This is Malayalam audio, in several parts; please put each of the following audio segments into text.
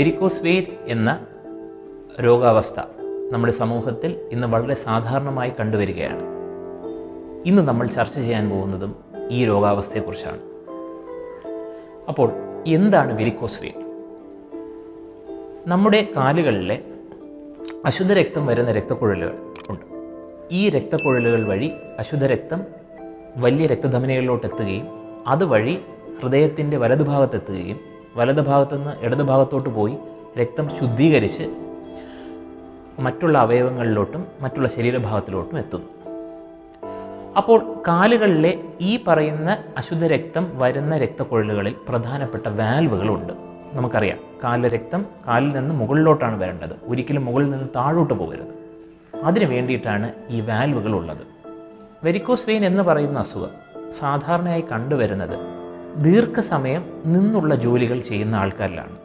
വെരിക്കോസ് വെയിൻ എന്ന രോഗാവസ്ഥ നമ്മുടെ സമൂഹത്തിൽ ഇന്ന് വളരെ സാധാരണമായി കണ്ടുവരികയാണ്. ഇന്ന് നമ്മൾ ചർച്ച ചെയ്യാൻ പോകുന്നതും ഈ രോഗാവസ്ഥയെക്കുറിച്ചാണ്. അപ്പോൾ എന്താണ് വെരിക്കോസ് വെയിൻ നമ്മുടെ കാലുകളിലെ അശുദ്ധ രക്തം വരുന്ന രക്തക്കുഴലുകൾ ഉണ്ട്. ഈ രക്തക്കുഴലുകൾ വഴി അശുദ്ധ രക്തം വലിയ രക്തധമനികളിലോട്ട് എത്തുകയും അതുവഴി ഹൃദയത്തിന്റെ വലതുഭാഗത്തെത്തുകയും വലതുഭാഗത്തു നിന്ന് ഇടതുഭാഗത്തോട്ട് പോയി രക്തം ശുദ്ധീകരിച്ച് മറ്റുള്ള അവയവങ്ങളിലോട്ടും മറ്റുള്ള ശരീരഭാഗത്തിലോട്ടും എത്തുന്നു. അപ്പോൾ കാലുകളിലെ ഈ പറയുന്ന അശുദ്ധ രക്തം വരുന്ന രക്തക്കുഴലുകളിൽ പ്രധാനപ്പെട്ട വാൽവുകളുണ്ട്. നമുക്കറിയാം കാലിലെ രക്തം കാലിൽ നിന്ന് മുകളിലോട്ടാണ് വരേണ്ടത്. ഒരിക്കലും മുകളിൽ നിന്ന് താഴോട്ട് പോകരുത്. അതിനു വേണ്ടിയിട്ടാണ് ഈ വാൽവുകൾ ഉള്ളത്. വെരിക്കോസ് വെയിൻ എന്ന് പറയുന്ന അസുഖം സാധാരണയായി കണ്ടുവരുന്നത് ദീർഘസമയം നിന്നുള്ള ജോലികൾ ചെയ്യുന്ന ആൾക്കാരിലാണ്.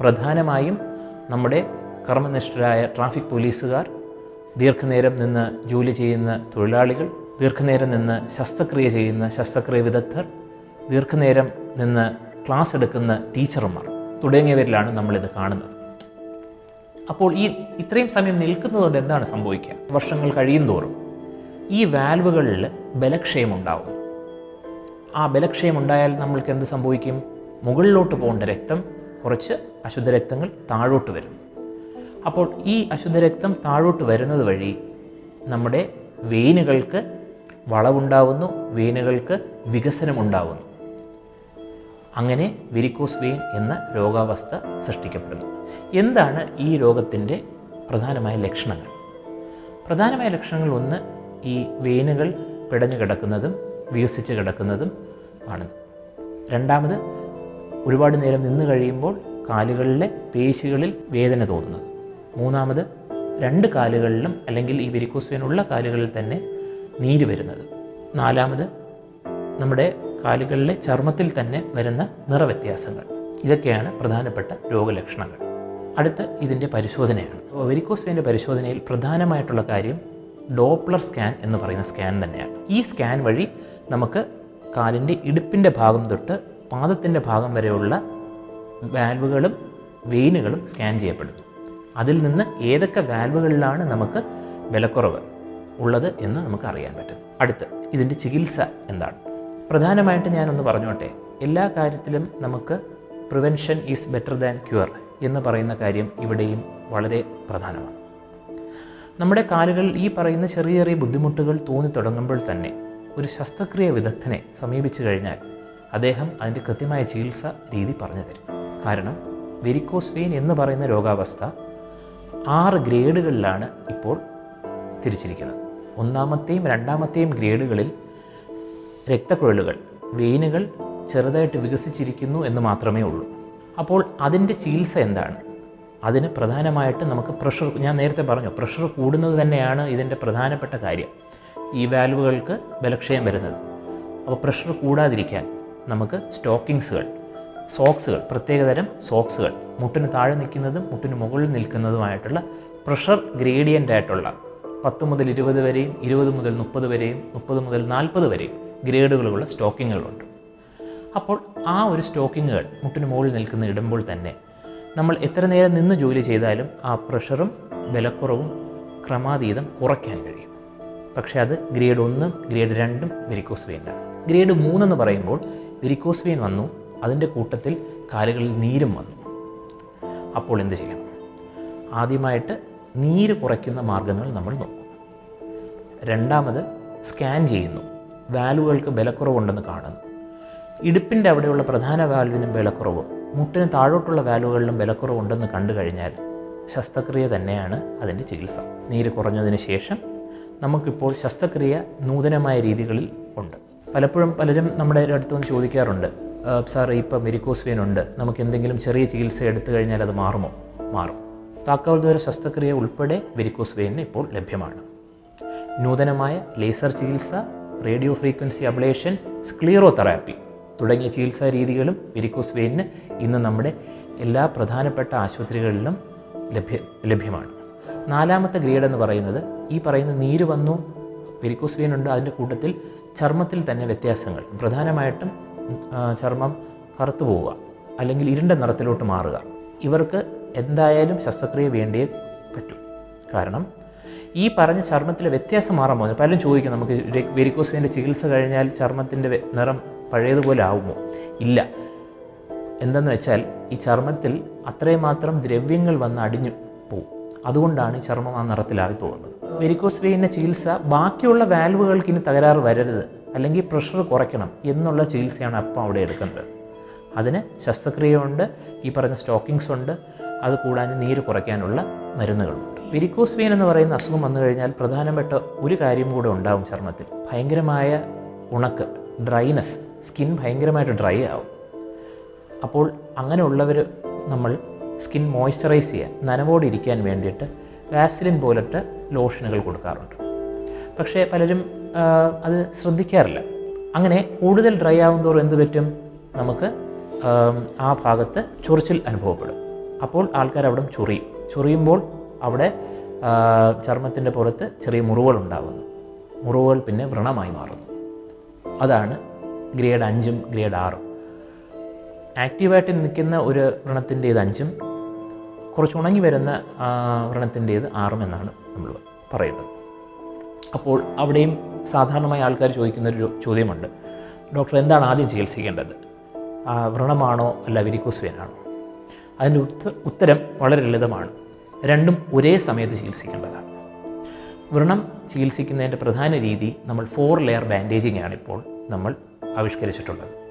പ്രധാനമായും നമ്മുടെ കർമ്മനിഷ്ഠരായ ട്രാഫിക് പോലീസുകാർ ദീർഘനേരം നിന്ന് ജോലി ചെയ്യുന്ന തൊഴിലാളികൾ ദീർഘനേരം നിന്ന് ശസ്ത്രക്രിയ ചെയ്യുന്ന ശസ്ത്രക്രിയ വിദഗ്ധർ ദീർഘനേരം നിന്ന് ക്ലാസ് എടുക്കുന്ന ടീച്ചർമാർ തുടങ്ങിയവരിലാണ് നമ്മളിത് കാണുന്നത്. അപ്പോൾ ഈ ഇത്രയും സമയം നിൽക്കുന്നതുകൊണ്ട് എന്താണ് സംഭവിക്കുക? വർഷങ്ങൾ കഴിയും തോറും ഈ വാൽവുകളിൽ ബലക്ഷയം ബലക്ഷയമുണ്ടാവും ആ ബലക്ഷയം ഉണ്ടായാൽ നമ്മൾക്ക് എന്ത് സംഭവിക്കും? മുകളിലോട്ട് പോകേണ്ട രക്തം കുറച്ച് അശുദ്ധ രക്തങ്ങൾ താഴോട്ട് വരും. അപ്പോൾ ഈ അശുദ്ധ രക്തം താഴോട്ട് വരുന്നത് വഴി നമ്മുടെ വെയിനുകൾക്ക് വളവുണ്ടാവുന്നു വെയിനുകൾക്ക് വികസനമുണ്ടാവുന്നു. അങ്ങനെ വിരിക്കോസ് വെയിൻ എന്ന രോഗാവസ്ഥ സൃഷ്ടിക്കപ്പെടുന്നു. എന്താണ് ഈ രോഗത്തിന്റെ പ്രധാനമായ ലക്ഷണങ്ങൾ? പ്രധാനമായ ലക്ഷണങ്ങൾ ഒന്ന് ഈ വെയിനുകൾ പിടഞ്ഞു കിടക്കുന്നതും വികസിച്ച് കിടക്കുന്നതും ആണ്. രണ്ടാമത് ഒരുപാട് നേരം നിന്ന് കഴിയുമ്പോൾ കാലുകളിലെ പേശികളിൽ വേദന തോന്നുന്നത്. മൂന്നാമത് രണ്ട് കാലുകളിലും അല്ലെങ്കിൽ ഈ വെരിക്കോസ് ഉള്ള കാലുകളിൽ തന്നെ നീര് വരുന്നത്. നാലാമത് നമ്മുടെ കാലുകളിലെ ചർമ്മത്തിൽ തന്നെ വരുന്ന നിറവ്യത്യാസങ്ങൾ. ഇതൊക്കെയാണ് പ്രധാനപ്പെട്ട രോഗലക്ഷണങ്ങൾ. അടുത്ത് ഇതിന്റെ പരിശോധനയാണ്. വെരിക്കോസ് വെയിന്റെ പരിശോധനയിൽ പ്രധാനമായിട്ടുള്ള കാര്യം ഡോപ്ലർ സ്കാൻ എന്ന് പറയുന്ന സ്കാൻ തന്നെയാണ്. ഈ സ്കാൻ വഴി നമുക്ക് കാലിന്റെ ഇടുപ്പിന്റെ ഭാഗം തൊട്ട് പാദത്തിന്റെ ഭാഗം വരെയുള്ള വാൽവുകളും വെയിനുകളും സ്കാൻ ചെയ്യപ്പെടുന്നു. അതിൽ നിന്ന് ഏതൊക്കെ വാൽവുകളിലാണ് നമുക്ക് വിലക്കുറവ് ഉള്ളത് എന്ന് നമുക്ക് അറിയാൻ പറ്റും. അടുത്ത് ഇതിന്റെ ചികിത്സ എന്താണ്? പ്രധാനമായിട്ട് ഞാനൊന്ന് പറഞ്ഞോട്ടെ. എല്ലാ കാര്യത്തിലും നമുക്ക് prevention is better than cure എന്ന് പറയുന്ന കാര്യം ഇവിടെയും വളരെ പ്രധാനമാണ്. നമ്മുടെ കാലുകളിൽ ഈ പറയുന്ന ചെറിയ ചെറിയ ബുദ്ധിമുട്ടുകൾ തോന്നി തുടങ്ങുമ്പോൾ തന്നെ ഒരു ശസ്ത്രക്രിയ വിദഗ്ധനെ സമീപിച്ചു കഴിഞ്ഞാൽ അദ്ദേഹം അതിന്റെ കൃത്യമായ ചികിത്സ രീതി പറഞ്ഞു തരും. കാരണം വെരിക്കോസ് വെയിൻ എന്ന് പറയുന്ന രോഗാവസ്ഥ ആറ് ഗ്രേഡുകളിലാണ് ഇപ്പോൾ തിരിച്ചിരിക്കുന്നത്. ഒന്നാമത്തെയും രണ്ടാമത്തെയും ഗ്രേഡുകളിൽ രക്തക്കുഴലുകൾ വെയിനുകൾ ചെറുതായിട്ട് വികസിച്ചിരിക്കുന്നു എന്ന് മാത്രമേ ഉള്ളൂ. അപ്പോൾ അതിന്റെ ചികിത്സ എന്താണ്? അതിന് പ്രധാനമായിട്ട് നമുക്ക് പ്രഷർ ഞാൻ നേരത്തെ പറഞ്ഞു പ്രഷർ കൂടുന്നത് തന്നെയാണ് ഇതിന്റെ പ്രധാനപ്പെട്ട കാര്യം. ഈ വാൽവുകൾക്ക് ബലക്ഷയം വരുന്നത്. അപ്പോൾ പ്രഷർ കൂടാതിരിക്കാൻ നമുക്ക് സ്റ്റോക്കിങ്സുകൾ സോക്സുകൾ പ്രത്യേകതരം സോക്സുകൾ മുട്ടിന് താഴെ നിൽക്കുന്നതും മുട്ടിന് മുകളിൽ നിൽക്കുന്നതുമായിട്ടുള്ള പ്രഷർ ഗ്രേഡിയന്റ് ആയിട്ടുള്ള പത്ത് മുതൽ ഇരുപത് വരെയും ഇരുപത് മുതൽ മുപ്പത് വരെയും മുപ്പത് മുതൽ നാൽപ്പത് വരെയും ഗ്രേഡുകളുള്ള സ്റ്റോക്കിങ്ങുകളുണ്ട് അപ്പോൾ ആ ഒരു സ്റ്റോക്കിങ്ങുകൾ മുട്ടിന് മുകളിൽ നിൽക്കുന്ന ഇടുമ്പോൾ തന്നെ നമ്മൾ എത്ര നേരം നിന്ന് ജോലി ചെയ്താലും ആ പ്രഷറും വിലക്കുറവും ക്രമാതീതം കുറയ്ക്കാൻ കഴിയും. പക്ഷേ അത് ഗ്രേഡ് ഒന്നും ഗ്രേഡ് രണ്ടും വെരിക്കോസ് ഗ്രേഡ് മൂന്നെന്ന് പറയുമ്പോൾ വെരിക്കോസ് വെയിൻ വന്നു അതിന്റെ കൂട്ടത്തിൽ കാലുകളിൽ നീരും വന്നു. അപ്പോൾ എന്ത് ചെയ്യണം? ആദ്യമായിട്ട് നീര് കുറയ്ക്കുന്ന മാർഗങ്ങൾ നമ്മൾ നോക്കും. രണ്ടാമത് സ്കാൻ ചെയ്യുന്നു. വാൽവുകൾക്ക് ബലക്കുറവുണ്ടെന്ന് കാണുന്നു. ഇടുപ്പിന്റെ അവിടെയുള്ള പ്രധാന വാൽവിനും ബലക്കുറവും മുട്ടിന് താഴോട്ടുള്ള വാലുകളിലും വിലക്കുറവുണ്ടെന്ന് കണ്ടു കഴിഞ്ഞാൽ ശസ്ത്രക്രിയ തന്നെയാണ് അതിന്റെ ചികിത്സ. നീര് കുറഞ്ഞതിന് ശേഷം നമുക്കിപ്പോൾ ശസ്ത്രക്രിയ നൂതനമായ രീതികളിൽ ഉണ്ട്. പലപ്പോഴും പലരും നമ്മുടെ അടുത്ത് വന്ന് ചോദിക്കാറുണ്ട് സാർ ഇപ്പം മെരിക്കോസ്വീൻ ഉണ്ട്. നമുക്ക് എന്തെങ്കിലും ചെറിയ ചികിത്സ എടുത്തു കഴിഞ്ഞാൽ അത് മാറുമോ? മാറും. താക്കോൽ ശസ്ത്രക്രിയ ഉൾപ്പെടെ വെരിക്കോസ്വീനിന് ഇപ്പോൾ ലഭ്യമാണ്. നൂതനമായ ലേസർ ചികിത്സ radio frequency ablation sclerotherapy തുടങ്ങിയ ചികിത്സാ രീതികളും വെരിക്കോസ് വെയിന് ഇന്ന് നമ്മുടെ എല്ലാ പ്രധാനപ്പെട്ട ആശുപത്രികളിലും ലഭ്യ ലഭ്യമാണ്. നാലാമത്തെ ഗ്രീഡ് എന്ന് പറയുന്നത് ഈ പറയുന്ന നീര് വന്നു ഉണ്ട് അതിന്റെ കൂട്ടത്തിൽ ചർമ്മത്തിൽ തന്നെ വ്യത്യാസങ്ങൾ. പ്രധാനമായിട്ടും ചർമ്മം കറുത്തു പോവുക അല്ലെങ്കിൽ ഇരുണ്ട നിറത്തിലോട്ട് മാറുക. ഇവർക്ക് എന്തായാലും ശസ്ത്രക്രിയ വേണ്ടിയേ പറ്റൂ. കാരണം ഈ പറഞ്ഞ ചർമ്മത്തിലെ വ്യത്യാസം മാറാൻ പോകുന്നത് പലരും ചോദിക്കും നമുക്ക് വെരിക്കോസ് വെയിന്റെ ചികിത്സ കഴിഞ്ഞാൽ ചർമ്മത്തിന്റെ നിറം പഴയതുപോലെ ആവുമോ? ഇല്ല. എന്തെന്ന് വെച്ചാൽ ഈ ചർമ്മത്തിൽ അത്രയും മാത്രം ദ്രവ്യങ്ങൾ വന്ന് അടിഞ്ഞു പോവും. അതുകൊണ്ടാണ് ഈ ചർമ്മം ആ നിറത്തിലായി പോകുന്നത്. വെരിക്കോസ് വെയിന്റെ ചികിത്സ ബാക്കിയുള്ള വാൽവുകൾക്ക് ഇനി തകരാറ് വരരുത് അല്ലെങ്കിൽ പ്രഷർ കുറയ്ക്കണം എന്നുള്ള ചികിത്സയാണ് അപ്പം അവിടെ എടുക്കുന്നത്. അതിന് ശസ്ത്രക്രിയയുണ്ട് ഈ പറഞ്ഞ സ്റ്റോക്കിങ്സ് ഉണ്ട് അത് കൂടാതെ നീര് കുറയ്ക്കാനുള്ള മരുന്നുകളുണ്ട് വെരിക്കോസ് വെയിൻ എന്ന് പറയുന്ന അസുഖം വന്നു കഴിഞ്ഞാൽ പ്രധാനപ്പെട്ട ഒരു കാര്യം കൂടെ ഉണ്ടാവും ചർമ്മത്തിൽ. ഭയങ്കരമായ ഉണക്ക് ഡ്രൈനസ് സ്കിൻ ഭയങ്കരമായിട്ട് ഡ്രൈ ആവും. അപ്പോൾ അങ്ങനെയുള്ളവർ നമ്മൾ സ്കിൻ മോയ്സ്ചറൈസ് ചെയ്യാൻ നനവോടെ ഇരിക്കാൻ വേണ്ടിയിട്ട് വാസിലിൻ പോലത്തെ ലോഷനുകൾ കൊടുക്കാറുണ്ട്. പക്ഷേ പലരും അത് ശ്രദ്ധിക്കാറില്ല. അങ്ങനെ കൂടുതൽ ഡ്രൈ ആവുന്നതോറും എന്ത് പറ്റും? നമുക്ക് ആ ഭാഗത്ത് ചൊറിച്ചിൽ അനുഭവപ്പെടും. അപ്പോൾ ആൾക്കാർ അവിടെ ചൊറിയും. ചൊറിയുമ്പോൾ അവിടെ ചർമ്മത്തിന്റെ പുറത്ത് ചെറിയ മുറിവുകൾ ഉണ്ടാകുന്നു മുറിവുകൾ പിന്നെ വ്രണമായി മാറുന്നു. അതാണ് ഗ്രേഡ് അഞ്ചും ഗ്രേഡ് ആറും. ആക്റ്റീവായിട്ട് നിൽക്കുന്ന ഒരു വ്രണത്തിന്റേത് അഞ്ചും കുറച്ച് ഉണങ്ങി വരുന്ന വ്രണത്തിന്റേത് ആറും എന്നാണ് നമ്മൾ പറയുന്നത്. അപ്പോൾ അവിടെയും സാധാരണമായി ആൾക്കാർ ചോദിക്കുന്ന ഒരു ചോദ്യമുണ്ട്. ഡോക്ടർ എന്താണ് ആദ്യം ചികിത്സിക്കേണ്ടത്? വ്രണമാണോ അല്ല വിരിക്കോസ് വേനാണോ അതിന്റെ ഉത്ത ഉത്തരം വളരെ ലളിതമാണ്. രണ്ടും ഒരേ സമയത്ത് ചികിത്സിക്കേണ്ടതാണ്. വ്രണം ചികിത്സിക്കുന്നതിന്റെ പ്രധാന രീതി നമ്മൾ ഫോർ ലെയർ ബാൻഡേജിങ് ആണ് ഇപ്പോൾ നമ്മൾ ആവിഷ്കരിച്ചിട്ടുള്ളത്.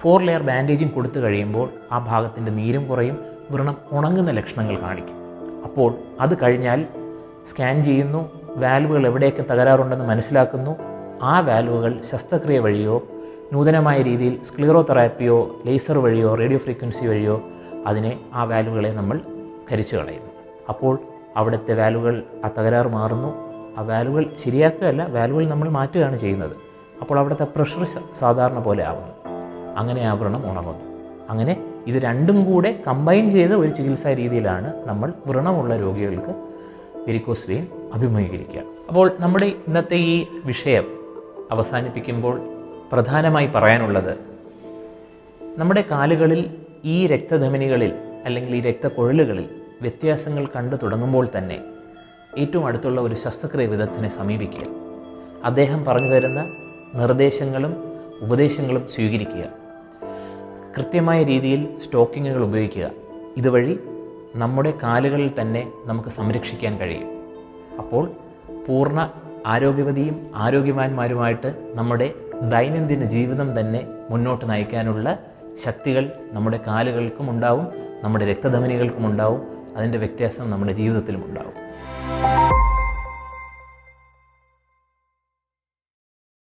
ഫോർ ലെയർ ബാൻഡേജും കൊടുത്തു കഴിയുമ്പോൾ ആ ഭാഗത്തിന്റെ നീരും കുറയും വ്രണം ഉണങ്ങുന്ന ലക്ഷണങ്ങൾ കാണിക്കും. അപ്പോൾ അത് കഴിഞ്ഞാൽ സ്കാൻ ചെയ്യുന്നു വാൽവുകൾ എവിടെയൊക്കെ തകരാറുണ്ടെന്ന് മനസ്സിലാക്കുന്നു. ആ വാൽവുകൾ ശസ്ത്രക്രിയ വഴിയോ നൂതനമായ രീതിയിൽ സ്ക്ലീറോതെറാപ്പിയോ ലേസർ വഴിയോ റേഡിയോ ഫ്രീക്വൻസി വഴിയോ അതിനെ ആ വാൽവുകളെ നമ്മൾ കരിച്ചു കളയുന്നു. അപ്പോൾ അവിടുത്തെ വാൽവുകൾ ആ തകരാറ് മാറുന്നു. ആ വാൽവുകൾ ശരിയാക്കുകയല്ല വാൽവുകൾ നമ്മൾ മാറ്റുകയാണ് ചെയ്യുന്നത്. അപ്പോൾ അവിടുത്തെ പ്രഷർ സാധാരണ പോലെ ആവുന്നു. അങ്ങനെ ആ വ്രണം ഉണങ്ങുന്നു അങ്ങനെ ഇത് രണ്ടും കൂടെ കമ്പൈൻ ചെയ്ത ഒരു ചികിത്സാ രീതിയിലാണ് നമ്മൾ വ്രണമുള്ള രോഗികൾക്ക് വെരിക്കോസ് വെയിൻ അഭിമുഖീകരിക്കുക. അപ്പോൾ നമ്മുടെ ഇന്നത്തെ ഈ വിഷയം അവസാനിപ്പിക്കുമ്പോൾ പ്രധാനമായി പറയാനുള്ളത് നമ്മുടെ കാലുകളിൽ ഈ രക്തധമനികളിൽ അല്ലെങ്കിൽ ഈ രക്തക്കുഴലുകളിൽ വ്യത്യാസങ്ങൾ കണ്ടു തുടങ്ങുമ്പോൾ തന്നെ ഏറ്റവും അടുത്തുള്ള ഒരു ശസ്ത്രക്രിയ വിദഗ്ധനെ സമീപിക്കുക. അദ്ദേഹം പറഞ്ഞു തരുന്ന നിർദ്ദേശങ്ങളും ഉപദേശങ്ങളും സ്വീകരിക്കുക. കൃത്യമായ രീതിയിൽ സ്റ്റോക്കിങ്ങുകൾ ഉപയോഗിക്കുക. ഇതുവഴി നമ്മുടെ കാലുകളിൽ തന്നെ നമുക്ക് സംരക്ഷിക്കാൻ കഴിയും. അപ്പോൾ പൂർണ ആരോഗ്യവതിയും ആരോഗ്യവാന്മാരുമായിട്ട് നമ്മുടെ ദൈനംദിന ജീവിതം തന്നെ മുന്നോട്ട് നയിക്കാനുള്ള ശക്തികൾ നമ്മുടെ കാലുകൾക്കും ഉണ്ടാവും നമ്മുടെ രക്തധമനികൾക്കും ഉണ്ടാവും അതിന്റെ വ്യത്യാസം നമ്മുടെ ജീവിതത്തിലും ഉണ്ടാവും.